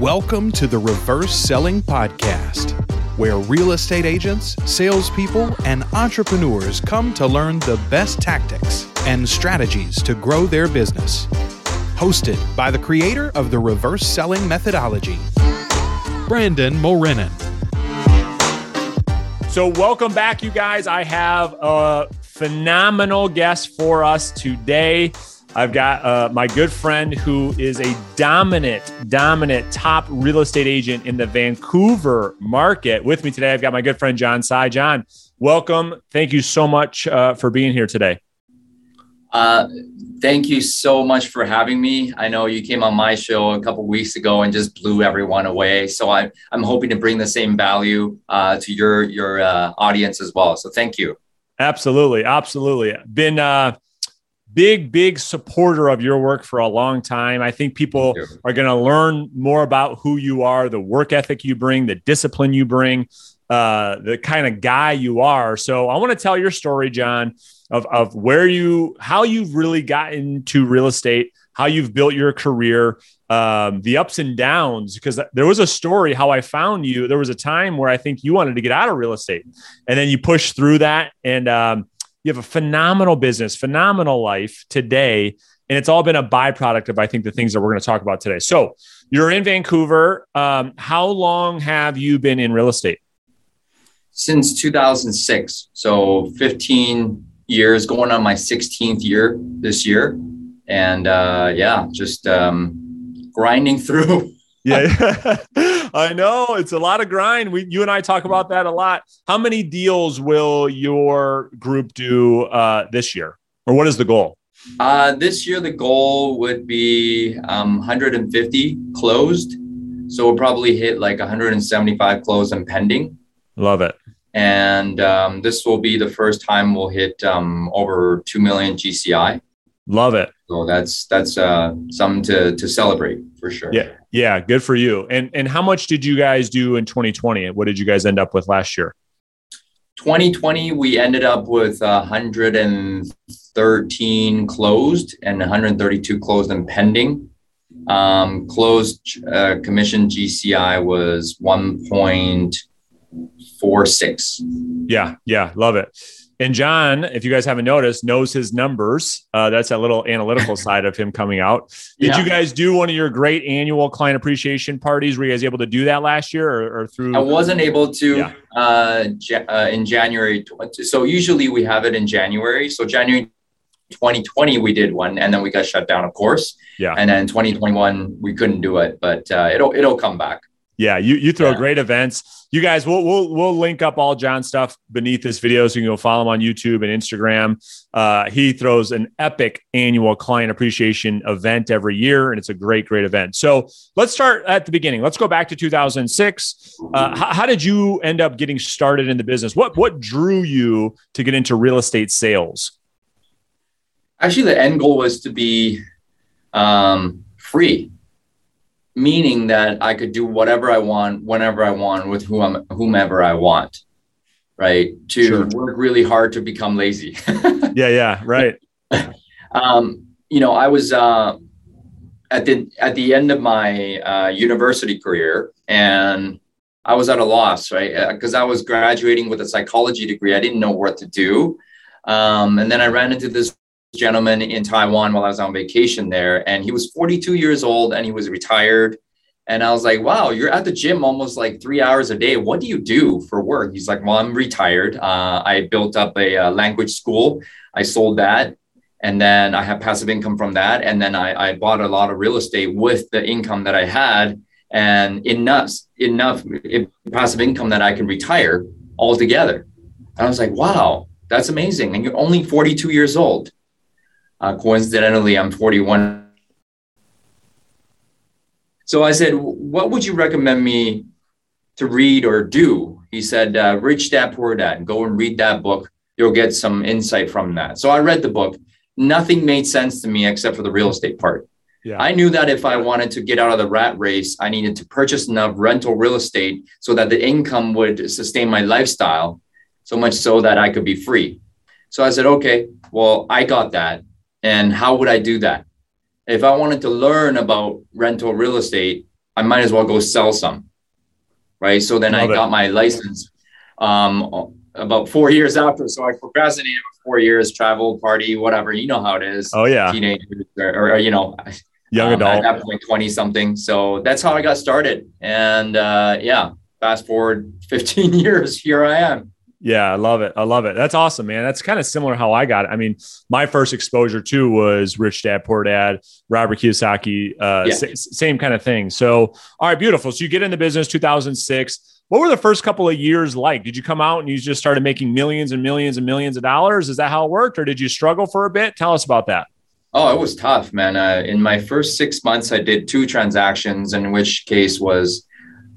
Welcome to the Reverse Selling Podcast, where real estate agents, salespeople, and entrepreneurs come to learn the best tactics and strategies to grow their business. Hosted by the creator of the reverse selling methodology, Brandon Mulrenin. So, welcome back, you guys. I have a phenomenal guest for us today. I've got uh, my good friend who is a dominant, dominant top real estate agent in the Vancouver market. With me today, I've got my good friend John Tsai. John, welcome. Thank you so much uh, for being here today. Uh, thank you so much for having me. I know you came on my show a couple weeks ago and just blew everyone away. So I, I'm hoping to bring the same value uh, to your your uh, audience as well. So thank you. Absolutely, absolutely. Been uh, big, big supporter of your work for a long time. I think people are going to learn more about who you are, the work ethic you bring, the discipline you bring, uh, the kind of guy you are. So I want to tell your story, John, of, of where you, how you've really gotten to real estate, how you've built your career, um, the ups and downs. Because there was a story how I found you. There was a time where I think you wanted to get out of real estate, and then you pushed through that, and um, you have a phenomenal business, phenomenal life today. And it's all been a byproduct of, I think, the things that we're going to talk about today. So you're in Vancouver. Um, how long have you been in real estate? Since 2006. So 15 years, going on my 16th year this year. And uh, yeah, just um, grinding through. yeah, I know it's a lot of grind. We, you and I talk about that a lot. How many deals will your group do uh, this year, or what is the goal? Uh, this year, the goal would be um, 150 closed. So we'll probably hit like 175 closed and pending. Love it. And um, this will be the first time we'll hit um, over 2 million GCI. Love it. So that's that's uh, something to to celebrate for sure. Yeah, yeah, good for you. And and how much did you guys do in 2020? What did you guys end up with last year? 2020, we ended up with 113 closed and 132 closed and pending. Um, closed uh, commission GCI was 1.46. Yeah, yeah, love it. And John, if you guys haven't noticed, knows his numbers. Uh, that's that little analytical side of him coming out. Did yeah. you guys do one of your great annual client appreciation parties? Were you guys able to do that last year or, or through? I wasn't able to yeah. uh, uh, in January. 20, So usually we have it in January. So January 2020 we did one, and then we got shut down, of course. Yeah. And then 2021 we couldn't do it, but uh, it'll it'll come back. Yeah, you you throw yeah. great events. You guys, we'll we'll we'll link up all John stuff beneath this video, so you can go follow him on YouTube and Instagram. Uh, he throws an epic annual client appreciation event every year, and it's a great great event. So let's start at the beginning. Let's go back to 2006. Uh, how, how did you end up getting started in the business? What what drew you to get into real estate sales? Actually, the end goal was to be um, free meaning that I could do whatever I want, whenever I want, with whom, whomever I want, right? To sure. work really hard to become lazy. yeah, yeah, right. um, you know, I was uh, at the at the end of my uh, university career, and I was at a loss, right? Because uh, I was graduating with a psychology degree. I didn't know what to do. Um, and then I ran into this gentleman in Taiwan while I was on vacation there, and he was 42 years old and he was retired. And I was like, wow, you're at the gym almost like three hours a day. What do you do for work? He's like, well, I'm retired. Uh, I built up a, a, language school. I sold that. And then I have passive income from that. And then I, I bought a lot of real estate with the income that I had and enough, enough passive income that I can retire altogether. And I was like, wow, that's amazing. And you're only 42 years old. Uh, coincidentally, I'm 41. So I said, What would you recommend me to read or do? He said, uh, Rich Dad Poor Dad. Go and read that book. You'll get some insight from that. So I read the book. Nothing made sense to me except for the real estate part. Yeah. I knew that if I wanted to get out of the rat race, I needed to purchase enough rental real estate so that the income would sustain my lifestyle, so much so that I could be free. So I said, okay, well, I got that. And how would I do that? If I wanted to learn about rental real estate, I might as well go sell some. Right. So then Love I it. got my license um, about four years after. So I procrastinated for four years, travel, party, whatever. You know how it is. Oh, yeah. Teenagers or, or you know, young um, adult. At that point, 20 something. So that's how I got started. And uh, yeah, fast forward 15 years, here I am. Yeah, I love it. I love it. That's awesome, man. That's kind of similar how I got it. I mean, my first exposure too was Rich Dad Poor Dad, Robert Kiyosaki, uh, yeah. s- same kind of thing. So, all right, beautiful. So you get in the business 2006. What were the first couple of years like? Did you come out and you just started making millions and millions and millions of dollars? Is that how it worked, or did you struggle for a bit? Tell us about that. Oh, it was tough, man. Uh, in my first six months, I did two transactions, in which case was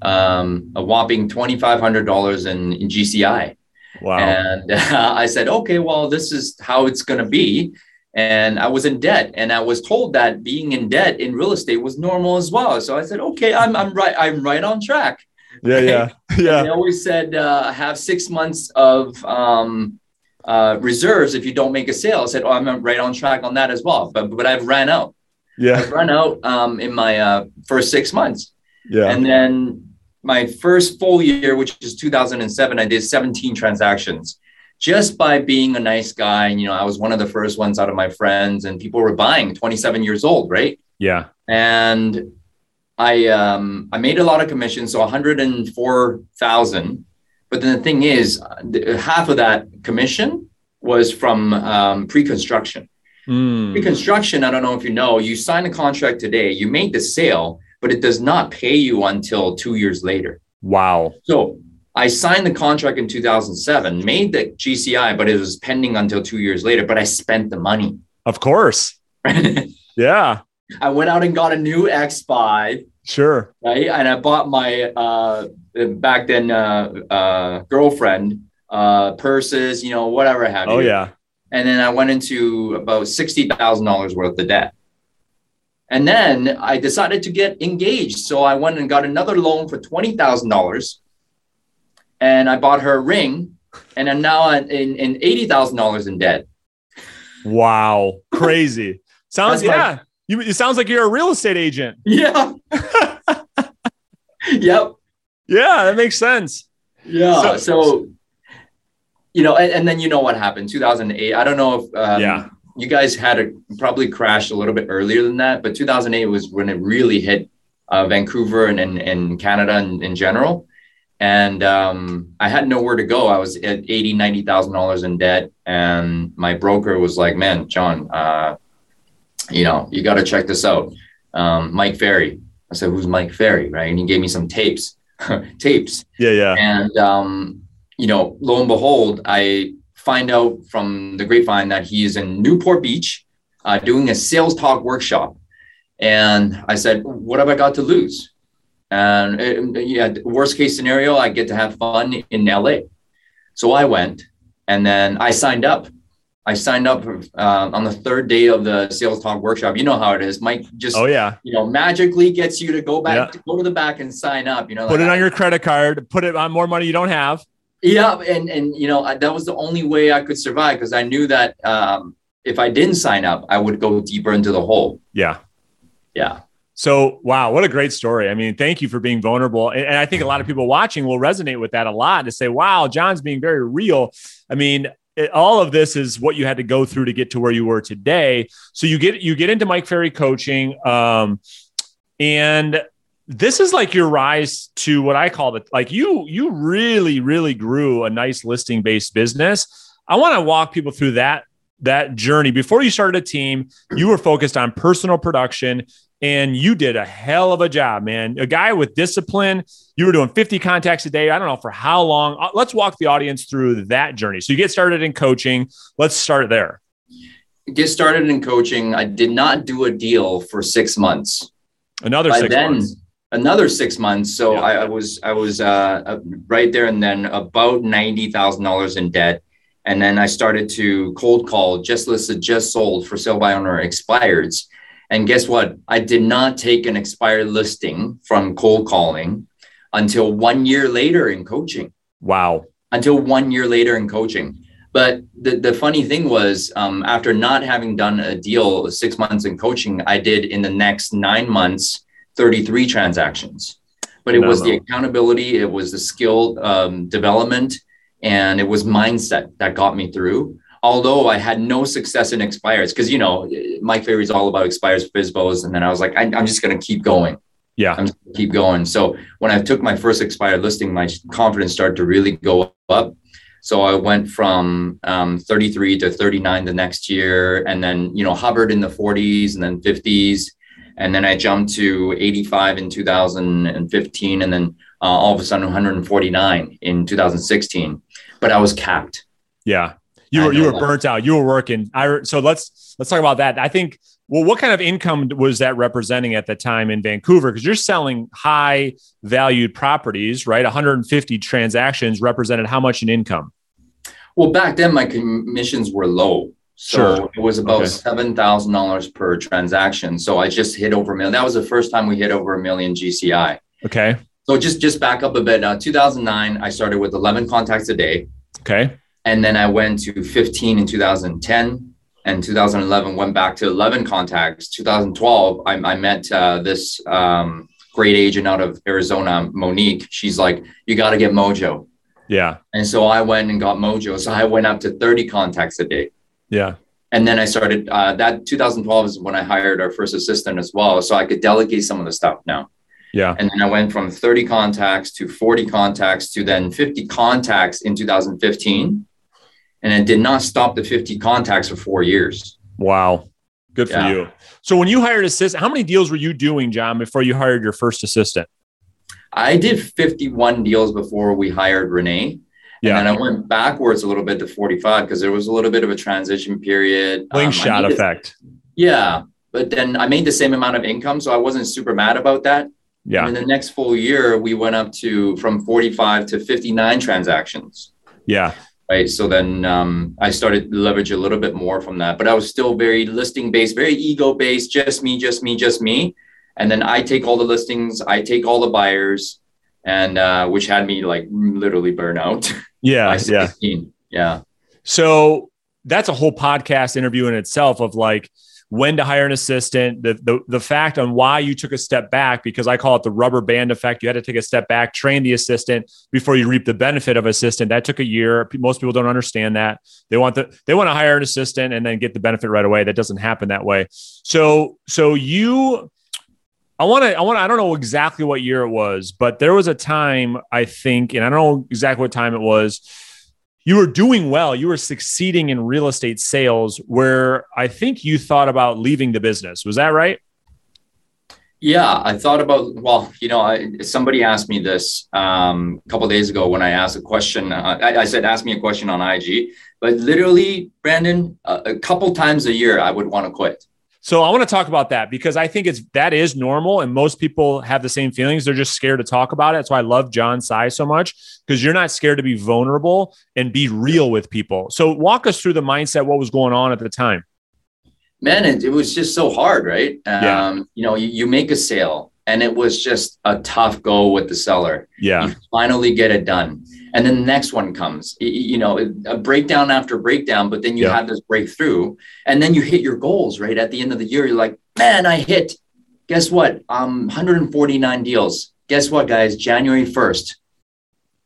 um, a whopping twenty five hundred dollars in, in GCI. Wow. And uh, I said, okay, well, this is how it's going to be. And I was in debt, and I was told that being in debt in real estate was normal as well. So I said, okay, I'm, I'm right. I'm right on track. Yeah, yeah, yeah. They always said uh, have six months of um, uh, reserves if you don't make a sale. I said, oh, I'm right on track on that as well. But but I've ran out. Yeah, I've run out um, in my uh, first six months. Yeah, and then my first full year, which is 2007, I did 17 transactions just by being a nice guy. And, you know, I was one of the first ones out of my friends, and people were buying 27 years old, right? Yeah. And I um, I made a lot of commissions, so 104,000. But then the thing is, half of that commission was from um, pre-construction. Mm. Pre-construction, I don't know if you know, you sign a contract today, you made the sale, but it does not pay you until two years later. Wow. So I signed the contract in 2007, made the GCI, but it was pending until two years later, but I spent the money. Of course. yeah. I went out and got a new X5. Sure. Right. And I bought my, uh, back then, uh, uh, girlfriend, uh, purses, you know, whatever have oh, you. Oh, yeah. And then I went into about $60,000 worth of debt. And then I decided to get engaged. So I went and got another loan for $20,000 and I bought her a ring. And I'm now in, in $80,000 in debt. Wow. Crazy. sounds, yeah. Like, you, it sounds like you're a real estate agent. Yeah. yep. Yeah, that makes sense. Yeah. So, so you know, and, and, then you know what happened 2008. I don't know if, um, yeah you guys had a, probably crashed a little bit earlier than that, but 2008 was when it really hit uh, Vancouver and, and, and Canada in, in general. And um, I had nowhere to go. I was at eighty, ninety thousand dollars in debt, and my broker was like, "Man, John, uh, you know, you got to check this out." Um, Mike Ferry. I said, "Who's Mike Ferry?" Right, and he gave me some tapes, tapes. Yeah, yeah. And um, you know, lo and behold, I find out from the grapevine that he is in Newport Beach uh, doing a sales talk workshop. And I said, What have I got to lose? And it, uh, yeah, worst case scenario, I get to have fun in LA. So I went and then I signed up. I signed up uh, on the third day of the sales talk workshop. You know how it is. Mike just, oh yeah, you know, magically gets you to go back, yeah. to go to the back and sign up. You know, put like, it on your credit card, put it on more money you don't have. Yeah, and and you know that was the only way I could survive because I knew that um, if I didn't sign up, I would go deeper into the hole. Yeah, yeah. So wow, what a great story! I mean, thank you for being vulnerable, and, and I think a lot of people watching will resonate with that a lot to say, "Wow, John's being very real." I mean, it, all of this is what you had to go through to get to where you were today. So you get you get into Mike Ferry coaching, um, and this is like your rise to what I call it. Like you, you really, really grew a nice listing based business. I want to walk people through that that journey. Before you started a team, you were focused on personal production and you did a hell of a job, man. A guy with discipline. You were doing 50 contacts a day. I don't know for how long. Uh, let's walk the audience through that journey. So you get started in coaching. Let's start there. Get started in coaching. I did not do a deal for six months. Another By six then, months another six months. So yeah. I, I, was I was uh, uh, right there and then about ninety thousand dollars in debt, and then I started to cold call, just listed, just sold for sale by owner expireds. And guess what? I did not take an expired listing from cold calling until one year later in coaching. Wow. Until one year later in coaching. But the, the funny thing was, um, after not having done a deal six months in coaching, I did in the next nine months 33 transactions. But it no, was no. the accountability, it was the skill um, development, and it was mindset that got me through. Although I had no success in expires, because you know Mike is all about expires, FSBOs, and then I was like, I, I'm just going to keep going. Yeah, I'm keep going. So when I took my first expired listing, my confidence started to really go up. So I went from um, 33 to 39 the next year, and then you know hovered in the 40s and then 50s, and then I jumped to 85 in 2015, and then uh, all of a sudden 149 in 2016. But I was capped. Yeah, you were you were burnt out. You were working. I so let's let's talk about that. I think. Well, what kind of income was that representing at the time in Vancouver? Because you're selling high valued properties, right? 150 transactions represented how much in income? Well, back then my commissions were low. So sure. it was about okay. seven thousand dollars per transaction. So I just hit over a million. That was the first time we hit over a million GCI. Okay. So just just back up a bit. Uh, 2009, I started with 11 contacts a day. Okay. And then I went to 15 in 2010. And 2011 went back to 11 contacts. 2012, I, I met uh, this um, great agent out of Arizona, Monique. She's like, "You got to get Mojo." Yeah. And so I went and got Mojo. So I went up to 30 contacts a day. Yeah. And then I started. Uh, that 2012 is when I hired our first assistant as well, so I could delegate some of the stuff now. Yeah. And then I went from 30 contacts to 40 contacts to then 50 contacts in 2015. And it did not stop the 50 contacts for four years. Wow. Good for yeah. you. So when you hired assistant, how many deals were you doing, John, before you hired your first assistant? I did 51 deals before we hired Renee. Yeah. And then I went backwards a little bit to 45 because there was a little bit of a transition period. Slingshot um, effect. Yeah. But then I made the same amount of income. So I wasn't super mad about that. Yeah. And in the next full year, we went up to from 45 to 59 transactions. Yeah. Right. So then um, I started to leverage a little bit more from that, but I was still very listing based, very ego based, just me, just me, just me. And then I take all the listings, I take all the buyers, and uh, which had me like literally burn out. Yeah. yeah. Yeah. So that's a whole podcast interview in itself of like, when to hire an assistant, the, the, the fact on why you took a step back, because I call it the rubber band effect. You had to take a step back, train the assistant before you reap the benefit of assistant. That took a year. Most people don't understand that. They want the they want to hire an assistant and then get the benefit right away. That doesn't happen that way. So so you I want to, I want to, I don't know exactly what year it was, but there was a time I think, and I don't know exactly what time it was. You were doing well. You were succeeding in real estate sales where I think you thought about leaving the business. Was that right? Yeah, I thought about, well, you know, I, somebody asked me this um, a couple days ago when I asked a question. Uh, I, I, said, ask me a question on IG, but literally, Brandon, uh, a couple times a year, I would want to quit. So I want to talk about that because I think it's that is normal and most people have the same feelings. They're just scared to talk about it. That's why I love John Tsai so much because you're not scared to be vulnerable and be real with people. So walk us through the mindset, what was going on at the time. Man, it, it was just so hard, right? Um, yeah. You know, you, you make a sale and it was just a tough go with the seller. Yeah. You finally get it done. And then the next one comes. You know a breakdown after breakdown but then you yeah. have this breakthrough. And then you hit your goals right? At the end of the year you're like man i hit guess what? Um 149 deals. Guess what guys? January 1st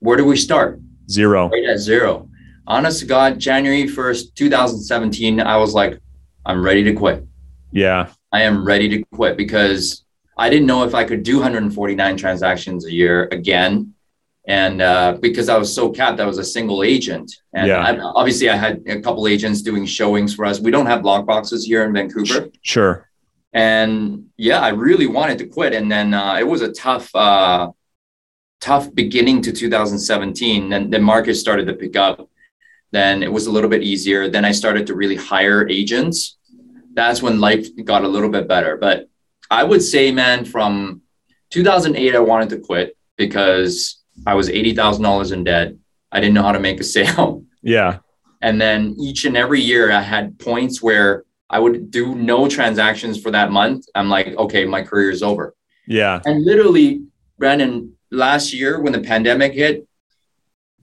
where do we start? Zero. Right at zero. Honest to god january 1st 2017 i was like i'm ready to quit. Yeah. I am ready to quit because i didn't know if i could do 149 transactions a year again and uh, because I was so capped, I was a single agent. And yeah. I, obviously, I had a couple agents doing showings for us. We don't have lock boxes here in Vancouver. Sure. And yeah, I really wanted to quit. And then uh, it was a tough, uh, tough beginning to 2017. Then the market started to pick up. Then it was a little bit easier. Then I started to really hire agents. That's when life got a little bit better. But I would say, man, from 2008, I wanted to quit because I was $80,000 in debt. I didn't know how to make a sale. Yeah. And then each and every year I had points where I would do no transactions for that month. I'm like, okay, my career is over. Yeah. And literally, Brandon, last year when the pandemic hit,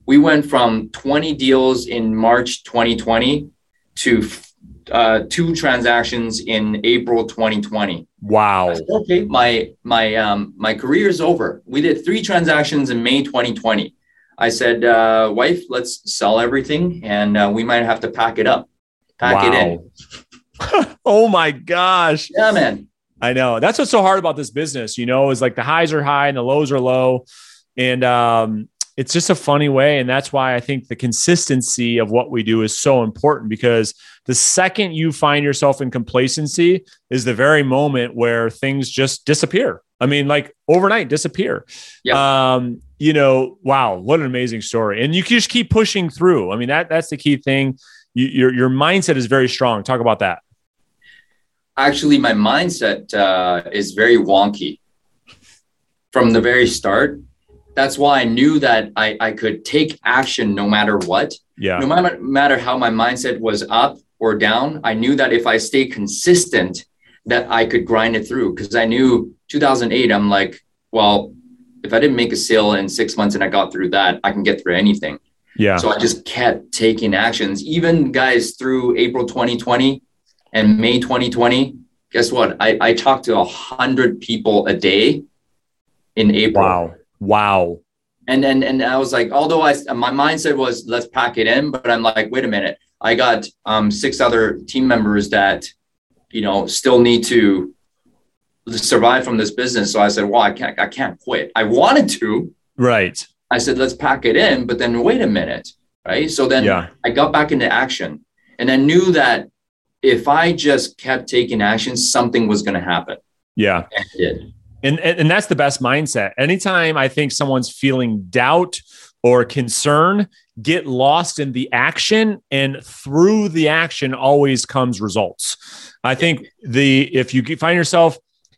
we went from 20 deals in March 2020 to uh, two transactions in April 2020. Wow. Said, okay, my my um, my career is over. We did three transactions in May 2020. I said, uh, wife, let's sell everything, and uh, we might have to pack it up, pack wow. it in. oh my gosh. Yeah, man. I know. That's what's so hard about this business. You know, is like the highs are high and the lows are low, and um, it's just a funny way. And that's why I think the consistency of what we do is so important because the second you find yourself in complacency is the very moment where things just disappear. I mean, like overnight disappear. Yeah. Um, you know, wow, what an amazing story. And you can just keep pushing through. I mean, that that's the key thing. You, your your mindset is very strong. Talk about that. Actually, my mindset uh, is very wonky from the very start that's why I knew that I, I could take action no matter what. Yeah. No matter, matter how my mindset was up or down, I knew that if I stay consistent, that I could grind it through. Because I knew 2008, I'm like, well, if I didn't make a sale in six months and I got through that, I can get through anything. Yeah. So I just kept taking actions. Even guys through April 2020 and May 2020, guess what? I, I talked to a hundred people a day in April. Wow. Wow. And and and I was like, although I my mindset was let's pack it in, but I'm like, wait a minute, I got um, six other team members that, you know, still need to survive from this business. So I said, well, I can't I can't quit. I wanted to. Right. I said, let's pack it in, but then wait a minute, right? So then yeah. I got back into action, and I knew that if I just kept taking action, something was going to happen. Yeah. And it did. And, and that's the best mindset. Anytime I think someone's feeling doubt or concern, get lost in the action and through the action always comes results. I think the if you find yourself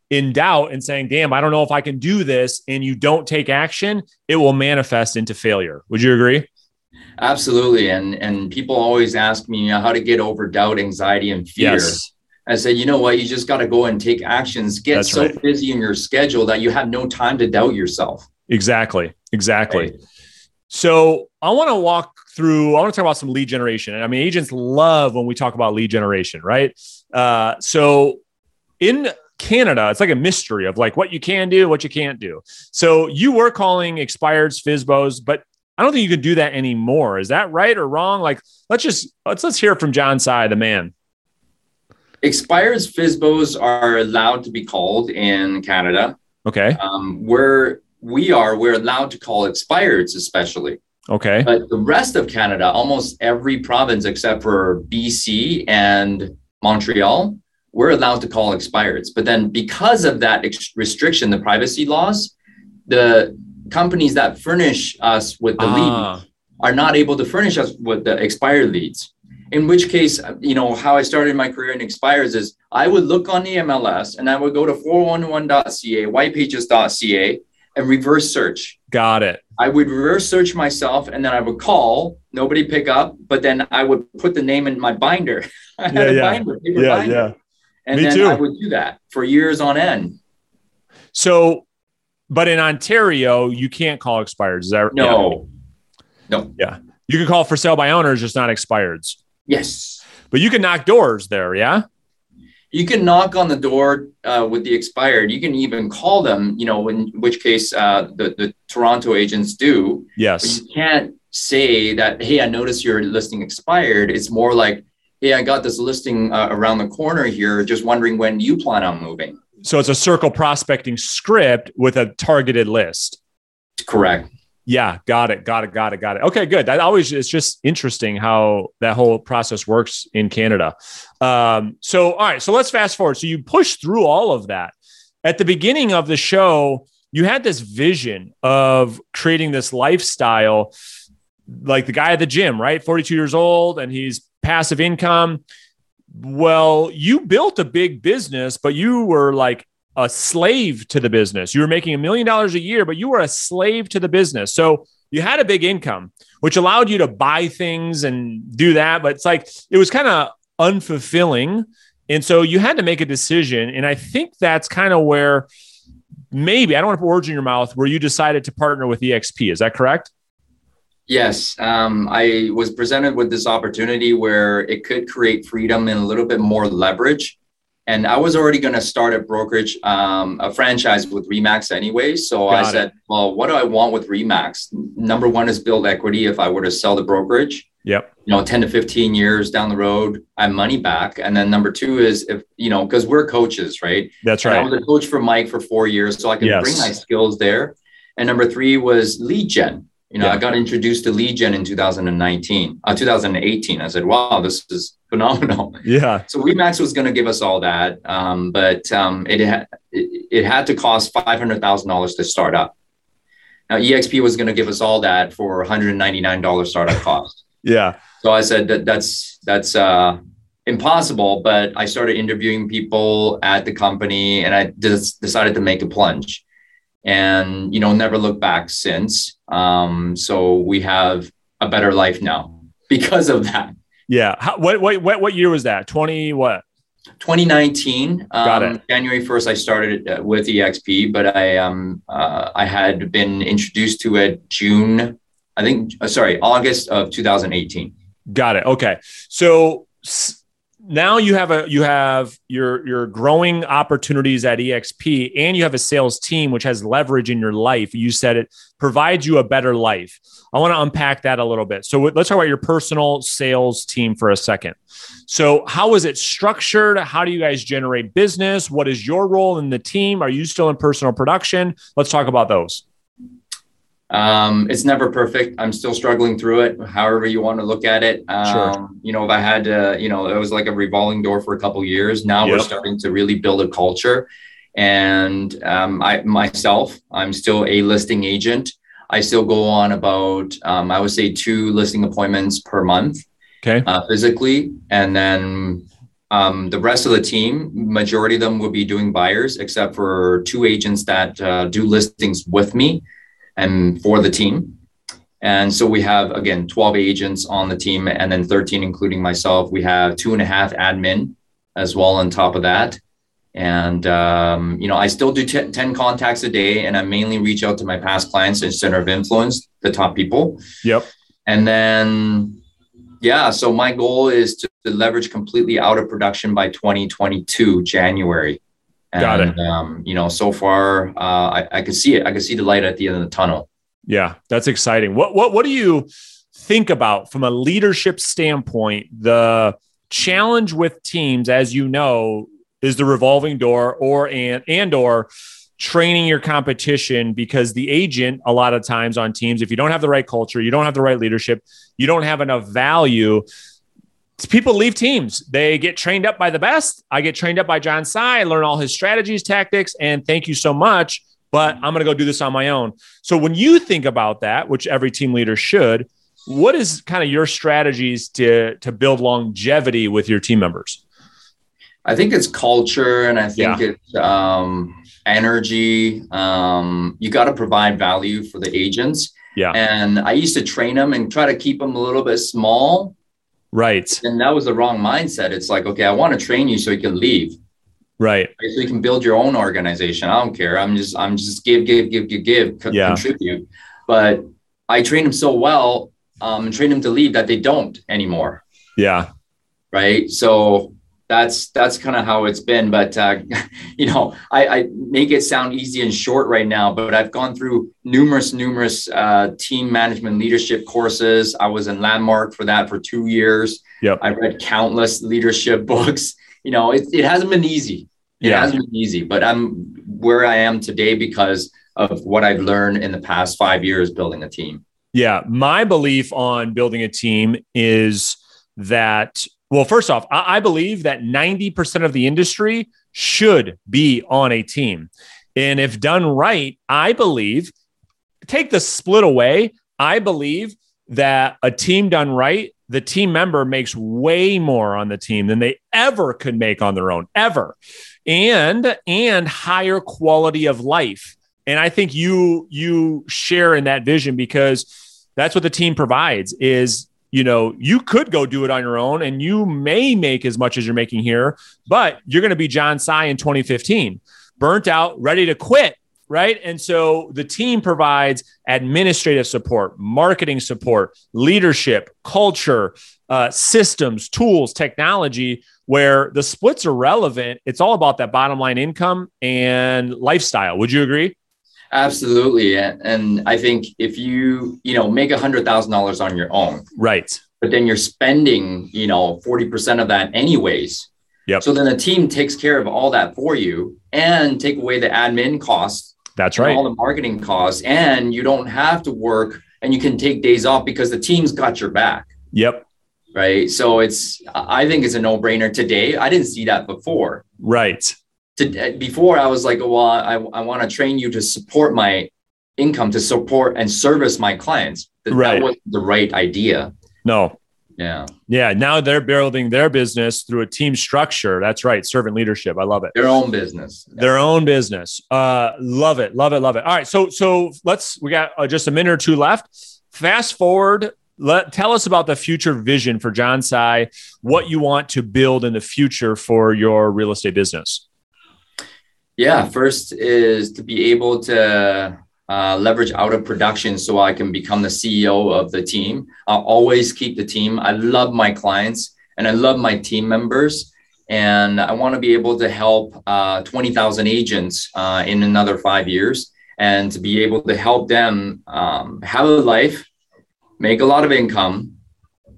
in doubt and saying, "Damn, I don't know if I can do this," and you don't take action, it will manifest into failure. Would you agree? Absolutely. And and people always ask me you know, how to get over doubt, anxiety, and fear. Yes. I said, you know what? You just got to go and take actions. Get That's so right. busy in your schedule that you have no time to doubt yourself. Exactly. Exactly. Right. So I want to walk through, I want to talk about some lead generation. And I mean, agents love when we talk about lead generation, right? Uh, so in Canada, it's like a mystery of like what you can do, what you can't do. So you were calling expireds, FSBOs, but I don't think you can do that anymore. Is that right or wrong? Like, let's just let's let's hear from John Tsai, the man. Expireds FSBOs are allowed to be called in Canada. Okay. Um, where we are, we're allowed to call expireds, especially. Okay. But the rest of Canada, almost every province except for BC and Montreal, we're allowed to call expireds. But then because of that ex- restriction, the privacy laws, the companies that furnish us with the ah. lead are not able to furnish us with the expired leads in which case, uh, you know, how I started my career in expires is I would look on the MLS and I would go to 411.ca, whitepages.ca, and reverse search. Got it. I would reverse search myself and then I would call, nobody pick up, but then I would put the name in my binder. I had yeah, a yeah. binder, paper yeah, binder. Yeah. And Me then too. I would do that for years on end. So, but in Ontario, you can't call expireds. Is that no? Yeah. No. Yeah. You can call for sale by owners, just not expireds. Yes. But you can knock doors there, yeah? You can knock on the door uh, with the expired. You can even call them, you know, in which case uh, the, the Toronto agents do. Yes. But you can't say that, hey, I noticed your listing expired. It's more like, hey, I got this listing uh, around the corner here, just wondering when you plan on moving. So it's a circle prospecting script with a targeted list. Correct. Yeah, got it, got it, got it, got it. Okay, good. That always it's just interesting how that whole process works in Canada. Um, so, all right, so let's fast forward. So you push through all of that. At the beginning of the show, you had this vision of creating this lifestyle, like the guy at the gym, right? 42 years old, and he's passive income. Well, you built a big business, but you were like a slave to the business. You were making a million dollars a year, but you were a slave to the business. So you had a big income, which allowed you to buy things and do that. But it's like it was kind of unfulfilling. And so you had to make a decision. And I think that's kind of where maybe, I don't want to put words in your mouth, where you decided to partner with EXP. Is that correct? Yes, um, I was presented with this opportunity where it could create freedom and a little bit more leverage. And I was already going to start a brokerage, um, a franchise with Remax anyway. So Got I said, well, what do I want with Remax? Number one is build equity if I were to sell the brokerage. Yep. You know, 10 to 15 years down the road, I'm money back. And then number two is if, you know, because we're coaches, right? That's right. And I was a coach for Mike for four years. So I can yes. bring my skills there. And number three was lead gen. You know, yeah. I got introduced to lead gen in 2019, uh, 2018. I said, wow, this is phenomenal. Yeah. So Remax was going to give us all that. Um, but um, it, had, it, it had to cost $500,000 to start up. Now, EXP was going to give us all that for $199 startup cost. yeah. So I said that that's, that's, uh, impossible, but I started interviewing people at the company and I just decided to make a plunge and you know never look back since. Um, so we have a better life now because of that. Yeah. How, what, what what what year was that? 20 what? 2019 Got um, it. january 1st i started uh, with exp but i um uh, i had been introduced to it june i think uh, sorry august of 2018 got it. Okay. So now you have a you have your your growing opportunities at exp and you have a sales team which has leverage in your life. You said it provides you a better life. I want to unpack that a little bit. So let's talk about your personal sales team for a second. So how is it structured? How do you guys generate business? What is your role in the team? Are you still in personal production? Let's talk about those um, it's never perfect. I'm still struggling through it, however you want to look at it. Um, sure. You know, if I had to, you know, it was like a revolving door for a couple years. Now yep. we're starting to really build a culture. And um, I myself, I'm still a listing agent. I still go on about, um, I would say, two listing appointments per month. Okay. Uh, physically, and then um, the rest of the team, majority of them will be doing buyers, except for two agents that uh, do listings with me and for the team. And so we have, again, 12 agents on the team and then 13, including myself. We have two and a half admin as well on top of that. And, um, you know, I still do t- 10 contacts a day and I mainly reach out to my past clients and center of influence, the top people. Yep. And then, yeah, so my goal is to, to leverage completely out of production by 2022, January. And, Got it. Um, you know, so far, uh, I, I can see it. I can see the light at the end of the tunnel. Yeah, that's exciting. What what what do you think about from a leadership standpoint? The challenge with teams, as you know, is the revolving door, or and and or training your competition because the agent a lot of times on teams if you don't have the right culture you don't have the right leadership you don't have enough value people leave teams. They get trained up by the best. I get trained up by John Tsai. I learn all his strategies, tactics, and thank you so much. But I'm going to go do this on my own. So when you think about that, which every team leader should, what is kind of your strategies to to build longevity with your team members? I think it's culture, and I think yeah. it's um, energy. Um, you got to provide value for the agents. Yeah. And I used to train them and try to keep them a little bit small Right. And that was the wrong mindset. It's like, okay, I want to train you so you can leave. Right. So you can build your own organization. I don't care. I'm just, I'm just give, give, give, give, give, co- yeah. contribute. But I train them so well, um, and train them to leave that they don't anymore. Yeah. Right. So that's that's kind of how it's been. But uh, you know, I, I, make it sound easy and short right now. But I've gone through numerous, numerous uh, team management leadership courses. I was in Landmark for that for two years. Yep. I read countless leadership books. You know, it, it hasn't been easy. It yeah. hasn't been easy, but I'm where I am today because of what I've learned in the past five years building a team. Yeah, my belief on building a team is that well, first off, I, I believe that 90% of the industry should be on a team. And if done right, I believe, take the split away, I believe that a team done right, the team member makes way more on the team than they ever could make on their own, ever. And and higher quality of life. And I think you you share in that vision because that's what the team provides is you know, you could go do it on your own and you may make as much as you're making here, but you're going to be John Tsai in 2015, burnt out, ready to quit. right? And so the team provides administrative support, marketing support, leadership, culture, uh, systems, tools, technology, where the splits are relevant. It's all about that bottom line income and lifestyle. Would you agree? Absolutely. And I think if you, you know, make a hundred thousand dollars on your own. Right. But then you're spending, you know, 40% of that anyways. Yep. So then the team takes care of all that for you and take away the admin costs. That's right. All the marketing costs. And you don't have to work and you can take days off because the team's got your back. Yep. Right. So it's, I think it's a no brainer today. I didn't see that before. Right to before I was like, well, I, I want to train you to support my income, to support and service my clients. That, right. that was the right idea. No. Yeah. Yeah. Now they're building their business through a team structure. That's right. Servant leadership. I love it. Their own business. Their own business. Uh, love it. Love it. Love it. All right. So, so let's, we got uh, just a minute or two left. Fast forward let tell us about the future vision for John Tsai, what you want to build in the future for your real estate business. Yeah, first is to be able to uh, leverage out of production so I can become the CEO of the team. I'll always keep the team. I love my clients and I love my team members. And I want to be able to help uh, 20,000 agents uh, in another five years and to be able to help them um, have a life, make a lot of income,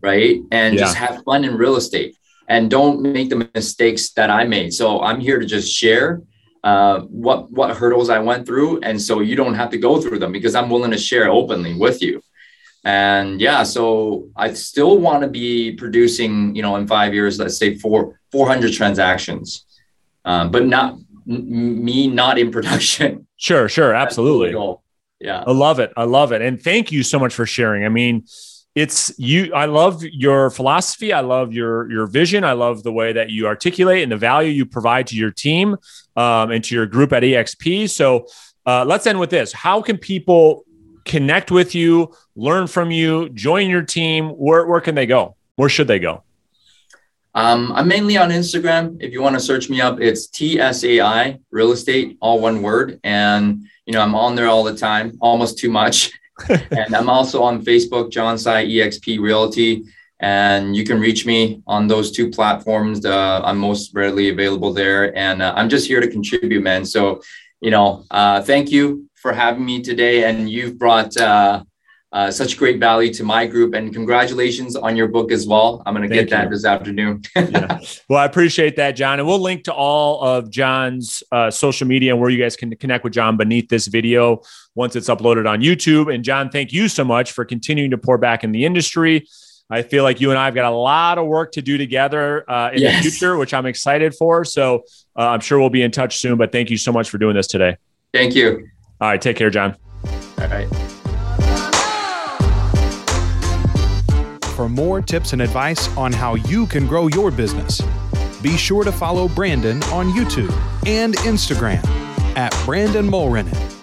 right? And yeah. just have fun in real estate and don't make the mistakes that I made. So I'm here to just share uh, what what hurdles I went through, and so you don't have to go through them because I'm willing to share openly with you. And yeah, so I still want to be producing, you know, in five years, let's say four 400 transactions, um, but not m- me not in production. Sure, sure, absolutely. Yeah, I love it. I love it, and thank you so much for sharing. I mean it's you i love your philosophy. I love your your vision. I love the way that you articulate and the value you provide to your team um, and to your group at exp so uh, let's end with this. How can people connect with you learn from you join your team? Where, where can they go? Where should they go? Um, i'm mainly on instagram. If you want to search me up it's tsai real estate all one word. And you know i'm on there all the time almost too much and I'm also on Facebook, John Tsai EXP Realty. And you can reach me on those two platforms. Uh, I'm most readily available there. And uh, I'm just here to contribute, man. So, you know, uh, thank you for having me today. And you've brought uh, such great value to my group. And congratulations on your book as well. I'm going to get that this afternoon. yeah. Well, I appreciate that, John. And we'll link to all of John's uh, social media and where you guys can connect with John beneath this video once it's uploaded on YouTube. And John, thank you so much for continuing to pour back in the industry. I feel like you and I have got a lot of work to do together uh, in yes. the future, which I'm excited for. So uh, I'm sure we'll be in touch soon. But thank you so much for doing this today. Thank you. All right. Take care, John. All right. For more tips and advice on how you can grow your business. Be sure to follow Brandon on YouTube and Instagram at Brandon Mulrenin.